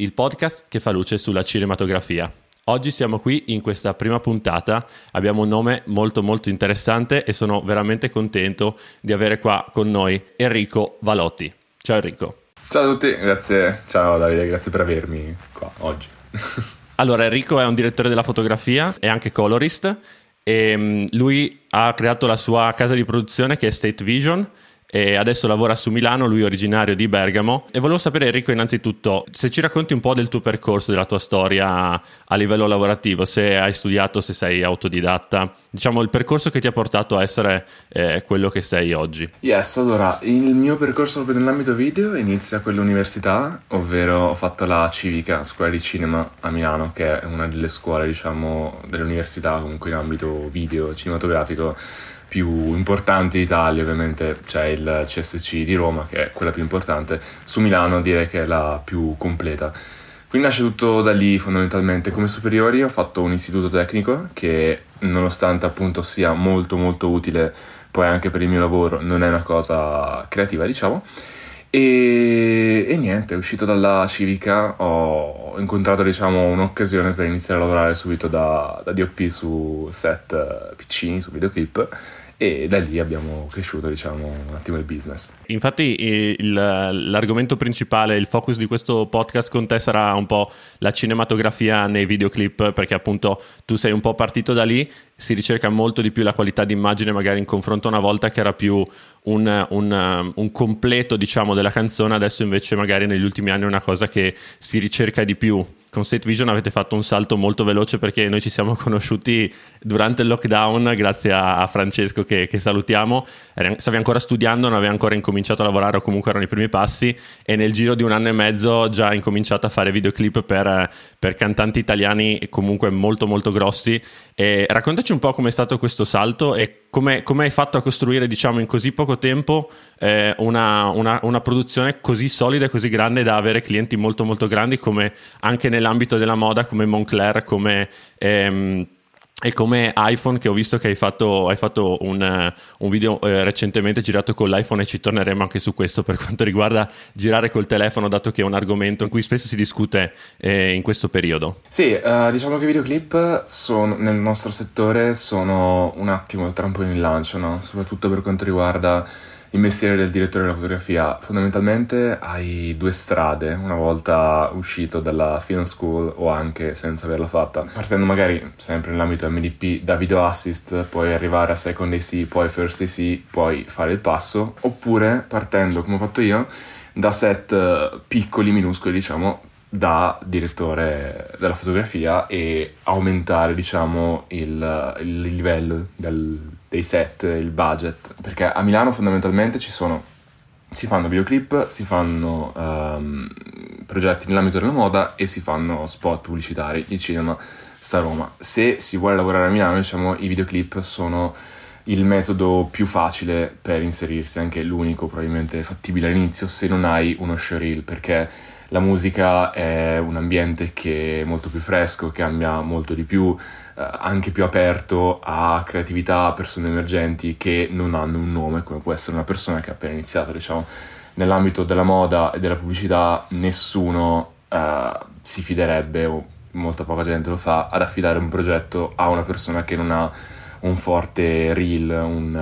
il podcast che fa luce sulla cinematografia. Oggi siamo qui in questa prima puntata, abbiamo un nome molto molto interessante e sono veramente contento di avere qua con noi Enrico Valotti. Ciao Enrico. Ciao a tutti, grazie, ciao Davide, grazie per avermi qua oggi. allora Enrico è un direttore della fotografia, è anche colorist e mm, lui ha creato la sua casa di produzione che è State Vision e adesso lavora su Milano, lui è originario di Bergamo e volevo sapere Enrico innanzitutto se ci racconti un po' del tuo percorso, della tua storia a livello lavorativo, se hai studiato, se sei autodidatta, diciamo il percorso che ti ha portato a essere eh, quello che sei oggi. Yes, allora il mio percorso nell'ambito video inizia con l'università, ovvero ho fatto la civica, scuola di cinema a Milano, che è una delle scuole diciamo dell'università comunque in ambito video cinematografico più importanti d'Italia, ovviamente c'è il CSC di Roma, che è quella più importante, su Milano direi che è la più completa. Quindi nasce tutto da lì fondamentalmente. Come superiori ho fatto un istituto tecnico che nonostante appunto sia molto molto utile poi anche per il mio lavoro, non è una cosa creativa diciamo. E, e niente, uscito dalla civica ho incontrato diciamo un'occasione per iniziare a lavorare subito da, da DOP su set eh, piccini, su videoclip e da lì abbiamo cresciuto diciamo un attimo il business. Infatti il, l'argomento principale, il focus di questo podcast con te sarà un po' la cinematografia nei videoclip perché appunto tu sei un po' partito da lì, si ricerca molto di più la qualità d'immagine magari in confronto a una volta che era più un, un, un completo diciamo della canzone, adesso invece magari negli ultimi anni è una cosa che si ricerca di più con State Vision avete fatto un salto molto veloce perché noi ci siamo conosciuti durante il lockdown grazie a, Francesco che, che salutiamo. Stavi ancora studiando, non avevi ancora incominciato a lavorare o comunque erano i primi passi e nel giro di un anno e mezzo già hai incominciato a fare videoclip per, per cantanti italiani comunque molto molto grossi. E raccontaci un po' com'è stato questo salto e come, come hai fatto a costruire diciamo in così poco tempo eh, una, una, una produzione così solida e così grande da avere clienti molto molto grandi come anche nel nell'ambito della moda come Moncler, come... Ehm, e come iPhone che ho visto che hai fatto, hai fatto un, un, video eh, recentemente girato con l'iPhone e ci torneremo anche su questo per quanto riguarda girare col telefono dato che è un argomento in cui spesso si discute eh, in questo periodo. Sì, uh, diciamo che i videoclip sono, nel nostro settore sono un attimo il trampolino in lancio, no? soprattutto per quanto riguarda il mestiere del direttore della fotografia. Fondamentalmente hai due strade, una volta uscito dalla film school o anche senza averla fatta. Partendo magari sempre nell'ambito MDP da video assist, puoi arrivare a second AC, poi first AC, poi fare il passo, oppure partendo come ho fatto io da set eh, piccoli, minuscoli, diciamo, da direttore della fotografia e aumentare, diciamo, il, il livello del, dei set, il budget, perché a Milano fondamentalmente ci sono, si fanno videoclip, si fanno um, progetti nell'ambito della moda e si fanno spot pubblicitari, il cinema sta a Roma. Se si vuole lavorare a Milano, diciamo, i videoclip sono il metodo più facile per inserirsi, anche l'unico probabilmente fattibile all'inizio se non hai uno showreel, perché la musica è un ambiente che è molto più fresco, cambia molto di più, eh, anche più aperto a creatività, a persone emergenti che non hanno un nome, come può essere una persona che ha appena iniziato, diciamo, nell'ambito della moda e della pubblicità nessuno eh, si fiderebbe, o molta poca gente lo fa, ad affidare un progetto a una persona che non ha un forte reel, un,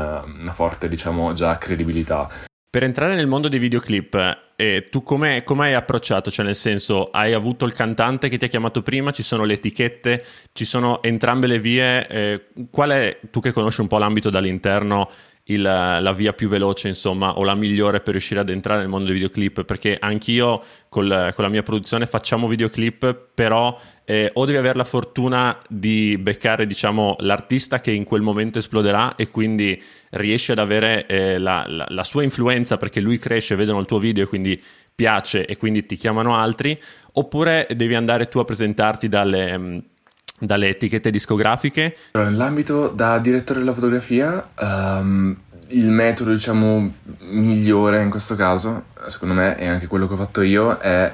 una forte, diciamo, già credibilità. Per entrare nel mondo dei videoclip, eh, tu come hai approcciato? Cioè, nel senso, hai avuto il cantante che ti ha chiamato prima, ci sono le etichette, ci sono entrambe le vie. Eh, qual è, tu che conosci un po' l'ambito dall'interno, il, la via più veloce, insomma, o la migliore per riuscire ad entrare nel mondo dei videoclip, perché anch'io col, con la mia produzione facciamo videoclip, però eh, o devi avere la fortuna di beccare, diciamo, l'artista che in quel momento esploderà e quindi riesci ad avere eh, la, la, la sua influenza perché lui cresce, vedono il tuo video e quindi piace e quindi ti chiamano altri, oppure devi andare tu a presentarti dalle dalle etichette discografiche? Nell'ambito da direttore della fotografia, um, il metodo diciamo migliore in questo caso, secondo me, e anche quello che ho fatto io, è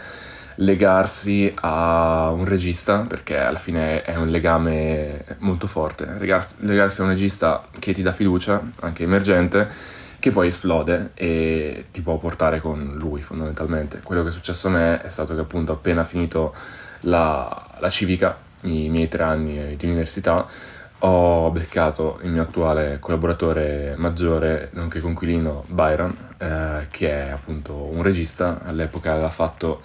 legarsi a un regista, perché alla fine è un legame molto forte. Legarsi a un regista che ti dà fiducia, anche emergente, che poi esplode e ti può portare con lui fondamentalmente. Quello che è successo a me è stato che appunto appena finito la, la civica i miei tre anni di università ho beccato il mio attuale collaboratore maggiore, nonché conquilino Byron, eh, che è appunto un regista, all'epoca aveva fatto,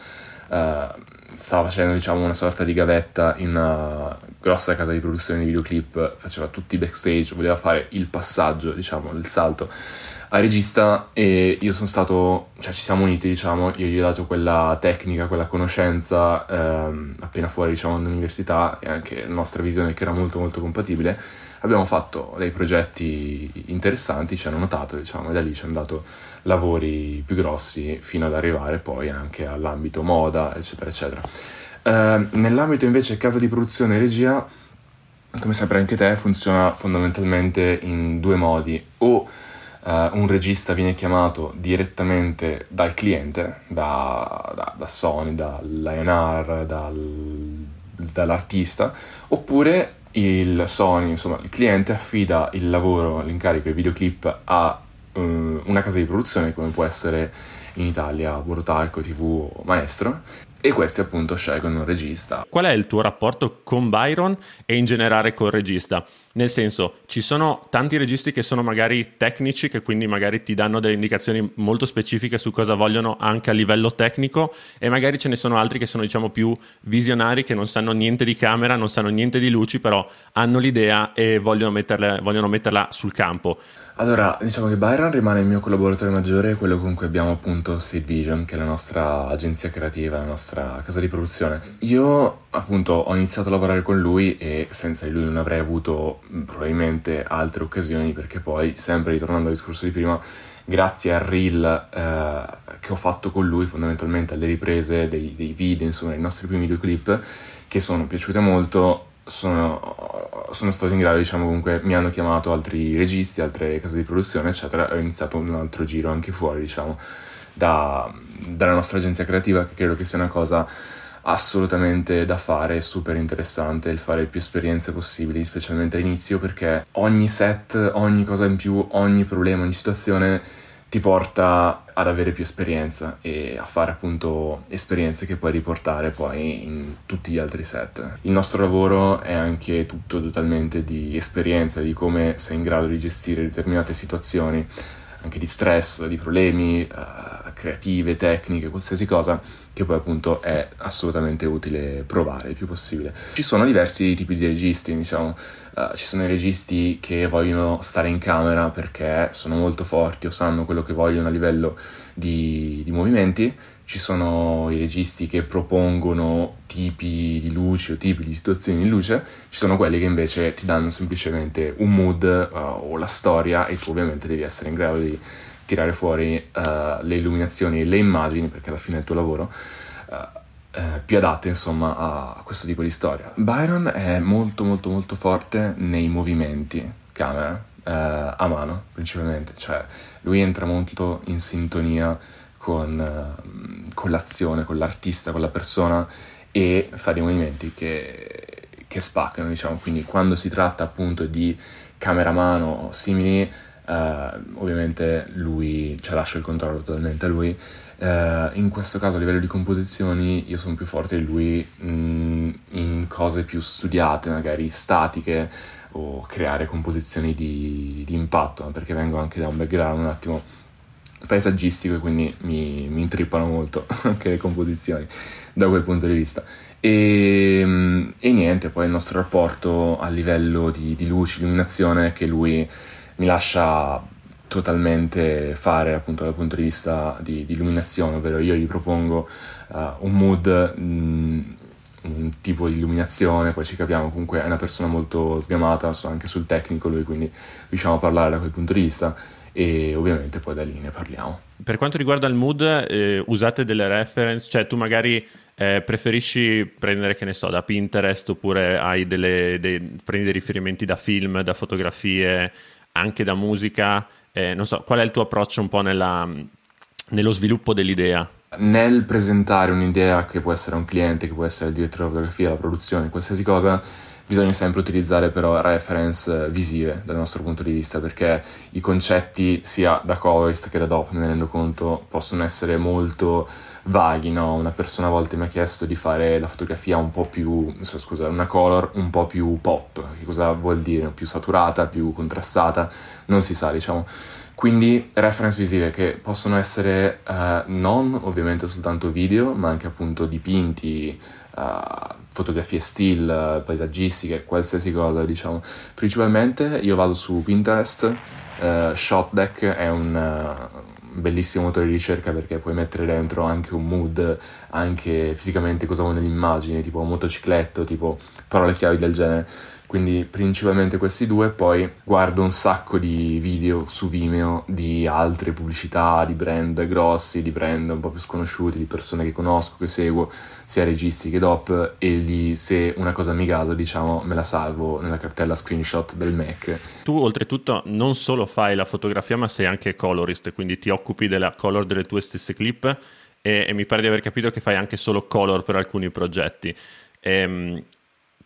eh, stava facendo diciamo una sorta di gavetta in una grossa casa di produzione di videoclip, faceva tutti i backstage, voleva fare il passaggio, diciamo, il salto a regista e io sono stato, cioè ci siamo uniti diciamo, io gli ho dato quella tecnica, quella conoscenza ehm, appena fuori diciamo dall'università e anche la nostra visione che era molto molto compatibile, abbiamo fatto dei progetti interessanti, ci hanno notato diciamo e da lì ci hanno dato lavori più grossi fino ad arrivare poi anche all'ambito moda eccetera eccetera. Eh, nell'ambito invece casa di produzione e regia, come sempre anche te, funziona fondamentalmente in due modi o Uh, un regista viene chiamato direttamente dal cliente, da, da, da Sony, dall'A&R, dal, dall'artista, oppure il Sony, insomma il cliente affida il lavoro, l'incarico, i videoclip a uh, una casa di produzione come può essere in Italia Borotalco, TV o Maestro e questi appunto scelgono un regista. Qual è il tuo rapporto con Byron e in generale col regista? Nel senso, ci sono tanti registi che sono magari tecnici, che quindi magari ti danno delle indicazioni molto specifiche su cosa vogliono anche a livello tecnico, e magari ce ne sono altri che sono diciamo più visionari, che non sanno niente di camera, non sanno niente di luci, però hanno l'idea e vogliono, metterle, vogliono metterla sul campo. Allora, diciamo che Byron rimane il mio collaboratore maggiore, quello con cui abbiamo appunto Seed Vision, che è la nostra agenzia creativa, la nostra casa di produzione. Io appunto ho iniziato a lavorare con lui e senza di lui non avrei avuto probabilmente altre occasioni perché poi, sempre ritornando al discorso di prima, grazie al reel eh, che ho fatto con lui, fondamentalmente alle riprese dei, dei video, insomma, i nostri primi videoclip, che sono piaciute molto, sono, sono, stato in grado, diciamo comunque, mi hanno chiamato altri registi, altre case di produzione, eccetera, e ho iniziato un altro giro anche fuori, diciamo, da, dalla nostra agenzia creativa, che credo che sia una cosa assolutamente da fare, super interessante il fare più esperienze possibili, specialmente all'inizio, perché ogni set, ogni cosa in più, ogni problema, ogni situazione ti porta ad avere più esperienza e a fare appunto esperienze che puoi riportare poi in tutti gli altri set. Il nostro lavoro è anche tutto totalmente di esperienza, di come sei in grado di gestire determinate situazioni, anche di stress, di problemi uh, creative, tecniche, qualsiasi cosa che poi appunto è assolutamente utile provare il più possibile. Ci sono diversi tipi di registi, diciamo, uh, ci sono i registi che vogliono stare in camera perché sono molto forti o sanno quello che vogliono a livello di, di movimenti, ci sono i registi che propongono tipi di luci o tipi di situazioni in luce, ci sono quelli che invece ti danno semplicemente un mood uh, o la storia e tu ovviamente devi essere in grado di tirare fuori uh, le illuminazioni e le immagini, perché alla fine è il tuo lavoro, uh, uh, più adatte insomma a questo tipo di storia. Byron è molto molto molto forte nei movimenti camera, a mano principalmente, cioè lui entra molto in sintonia con, con l'azione, con l'artista, con la persona e fa dei movimenti che, che spaccano, diciamo, quindi quando si tratta appunto di camera a mano simili Uh, ovviamente lui, cioè lascia il controllo totalmente a lui. Uh, in questo caso a livello di composizioni io sono più forte di lui mh, mm, in cose più studiate, magari statiche o creare composizioni di, di impatto, perché vengo anche da un background un attimo paesaggistico e quindi mi, mi intrippano molto anche le composizioni da quel punto di vista. E, mm, e niente, poi il nostro rapporto a livello di, di luce, illuminazione, che lui mi lascia totalmente fare appunto dal punto di vista di, di illuminazione, ovvero io gli propongo uh, un mood, mh, mm, un tipo di illuminazione, poi ci capiamo, comunque è una persona molto sgamata anche sul tecnico lui, quindi riusciamo a parlare da quel punto di vista e ovviamente poi da lì ne parliamo. Per quanto riguarda il mood, eh, usate delle reference, cioè tu magari eh, preferisci prendere, che ne so, da Pinterest oppure hai delle, dei, prendi dei riferimenti da film, da fotografie, anche da musica? Eh, non so, qual è il tuo approccio un po' nella, nello sviluppo dell'idea? Nel presentare un'idea che può essere un cliente, che può essere il direttore di fotografia, la produzione, qualsiasi cosa, bisogna sempre utilizzare però reference visive dal nostro punto di vista perché i concetti sia da colorist che da DOP, me ne rendo conto, possono essere molto vaghi, no? Una persona a volte mi ha chiesto di fare la fotografia un po' più, scusa, una color un po' più pop, che cosa vuol dire? Più saturata, più contrastata, non si sa, diciamo. Quindi reference visive che possono essere uh, non ovviamente soltanto video, ma anche appunto dipinti, uh, fotografie still, paesaggistiche, qualsiasi cosa, diciamo. Principalmente io vado su Pinterest, uh, Shotdeck è un uh, bellissimo motore di ricerca perché puoi mettere dentro anche un mood, anche fisicamente cosa vuoi nell'immagine, tipo motocicletto, tipo parole chiavi del genere quindi principalmente questi due, poi guardo un sacco di video su Vimeo di altre pubblicità, di brand grossi, di brand un po' più sconosciuti, di persone che conosco, che seguo, sia registi che DOP, e lì se una cosa mi gasa, diciamo, me la salvo nella cartella screenshot del Mac. Tu oltretutto non solo fai la fotografia, ma sei anche colorist, quindi ti occupi della color delle tue stesse clip e, e mi pare di aver capito che fai anche solo color per alcuni progetti. Ehm,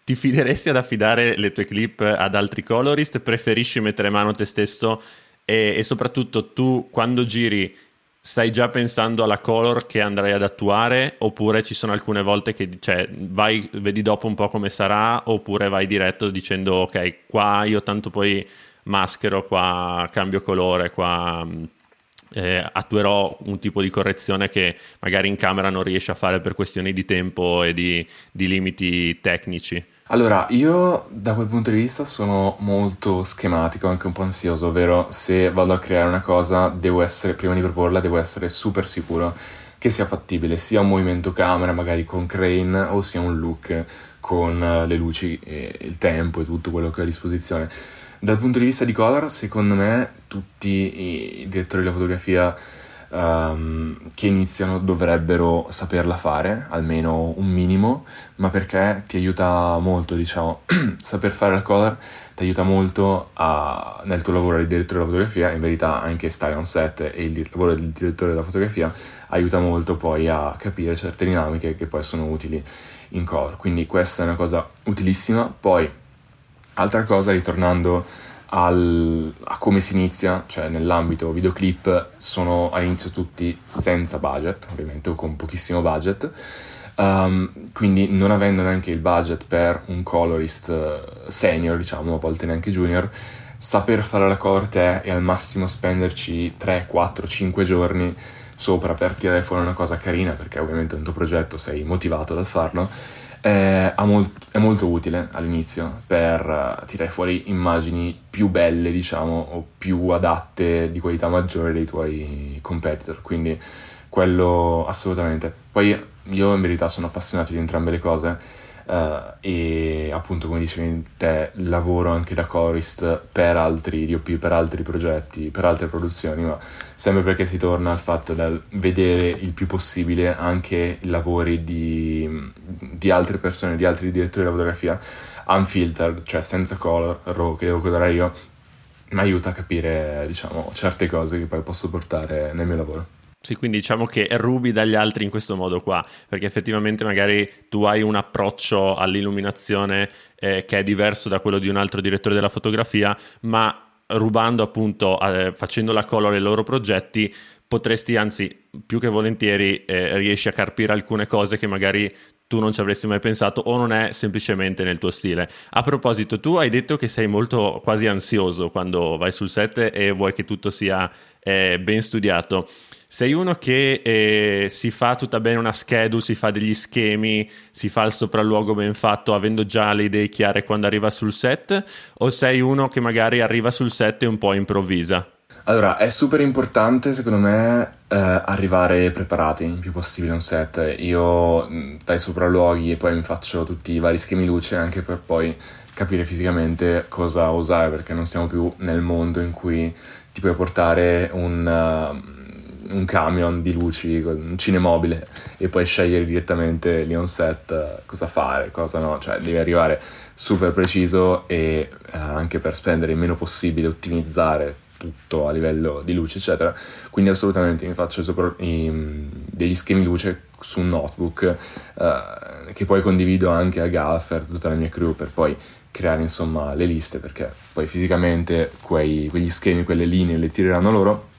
ti fideresti ad affidare le tue clip ad altri colorist? Preferisci mettere mano te stesso? E, e, soprattutto tu quando giri stai già pensando alla color che andrai ad attuare oppure ci sono alcune volte che cioè, vai, vedi dopo un po' come sarà oppure vai diretto dicendo ok qua io tanto poi maschero, qua cambio colore, qua eh, attuerò un tipo di correzione che magari in camera non riesce a fare per questioni di tempo e di, di limiti tecnici? Allora, io da quel punto di vista sono molto schematico, anche un po' ansioso, ovvero se vado a creare una cosa, devo essere, prima di proporla, devo essere super sicuro che sia fattibile, sia un movimento camera, magari con crane, o sia un look con le luci e il tempo e tutto quello che ho a disposizione. Dal punto di vista di color, secondo me tutti i direttori della fotografia um, che iniziano dovrebbero saperla fare, almeno un minimo, ma perché ti aiuta molto, diciamo, saper fare la color ti aiuta molto a, nel tuo lavoro di direttore della fotografia, in verità anche stare on set e il lavoro del direttore della fotografia aiuta molto poi a capire certe dinamiche che poi sono utili in color. Quindi questa è una cosa utilissima. Poi Altra cosa, ritornando al, a come si inizia, cioè nell'ambito videoclip, sono all'inizio tutti senza budget, ovviamente, o con pochissimo budget. Um, quindi non avendo neanche il budget per un colorist eh, senior, diciamo, a volte neanche junior, saper fare la corte e al massimo spenderci 3, 4, 5 giorni sopra per tirare fuori una cosa carina, perché ovviamente è un tuo progetto, sei motivato dal farlo è, molt- è molto utile all'inizio per uh, tirare fuori immagini più belle, diciamo, o più adatte di qualità maggiore dei tuoi competitor. Quindi quello assolutamente. Poi io in verità sono appassionato di entrambe le cose Uh, e appunto come dicevi te lavoro anche da chorist per altri DOP, per altri progetti, per altre produzioni, ma sempre perché si torna al fatto di vedere il più possibile anche i lavori di, di altre persone, di altri direttori di fotografia unfiltered, cioè senza color, raw che devo colorare io, mi aiuta a capire diciamo certe cose che poi posso portare nel mio lavoro. Sì, quindi diciamo che rubi dagli altri in questo modo qua, perché effettivamente magari tu hai un approccio all'illuminazione eh, che è diverso da quello di un altro direttore della fotografia, ma rubando appunto, eh, facendo la color ai loro progetti, potresti anzi più che volentieri eh, riesci a carpire alcune cose che magari tu non ci avresti mai pensato o non è semplicemente nel tuo stile. A proposito, tu hai detto che sei molto quasi ansioso quando vai sul set e vuoi che tutto sia eh, ben studiato. Sei uno che eh, si fa tutta bene una schedule, si fa degli schemi, si fa il sopralluogo ben fatto avendo già le idee chiare quando arriva sul set? O sei uno che magari arriva sul set e un po' improvvisa? Allora, è super importante secondo me eh, arrivare preparati il più possibile a un set. Io dai sopralluoghi e poi mi faccio tutti i vari schemi luce anche per poi capire fisicamente cosa usare perché non siamo più nel mondo in cui ti puoi portare un, uh, un camion di luci, un cinemobile e poi scegliere direttamente lì on set uh, cosa fare, cosa no, cioè devi arrivare super preciso e uh, anche per spendere il meno possibile, ottimizzare tutto a livello di luce, eccetera. Quindi assolutamente mi faccio sopra, i, degli schemi luce su un notebook uh, che poi condivido anche a Gaffer, tutta la mia crew, per poi creare insomma le liste, perché poi fisicamente quei, quegli schemi, quelle linee le tireranno loro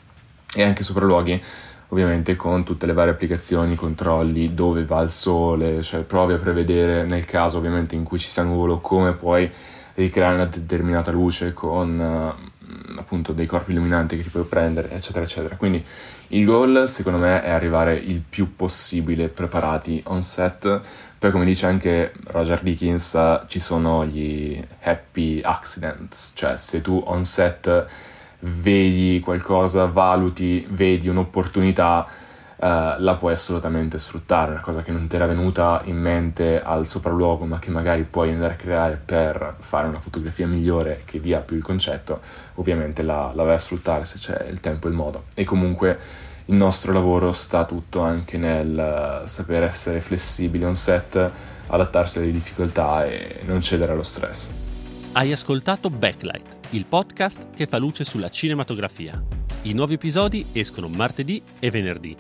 e anche sopralluoghi ovviamente con tutte le varie applicazioni, controlli, dove va il sole, cioè provi a prevedere nel caso ovviamente in cui ci sia nuvolo come puoi ricreare una determinata luce con uh, appunto dei corpi illuminanti che ti puoi prendere, eccetera, eccetera. Quindi il goal, secondo me, è arrivare il più possibile preparati on set. Poi, come dice anche Roger Dickens, ci sono gli happy accidents, cioè se tu on set vedi qualcosa, valuti, vedi un'opportunità eh, la puoi assolutamente sfruttare, una cosa che non ti era venuta in mente al sopralluogo, ma che magari puoi andare a creare per fare una fotografia migliore che dia più il concetto, ovviamente la, la vai a sfruttare se c'è il tempo e il modo. E comunque il nostro lavoro sta tutto anche nel uh, saper essere flessibili on set, adattarsi alle difficoltà e non cedere allo stress. Hai ascoltato Backlight, il podcast che fa luce sulla cinematografia. I nuovi episodi escono martedì e venerdì.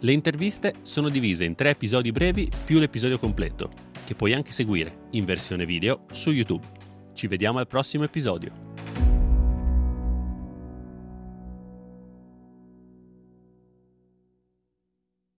Le interviste sono divise in tre episodi brevi più l'episodio completo, che puoi anche seguire in versione video su YouTube. Ci vediamo al prossimo episodio.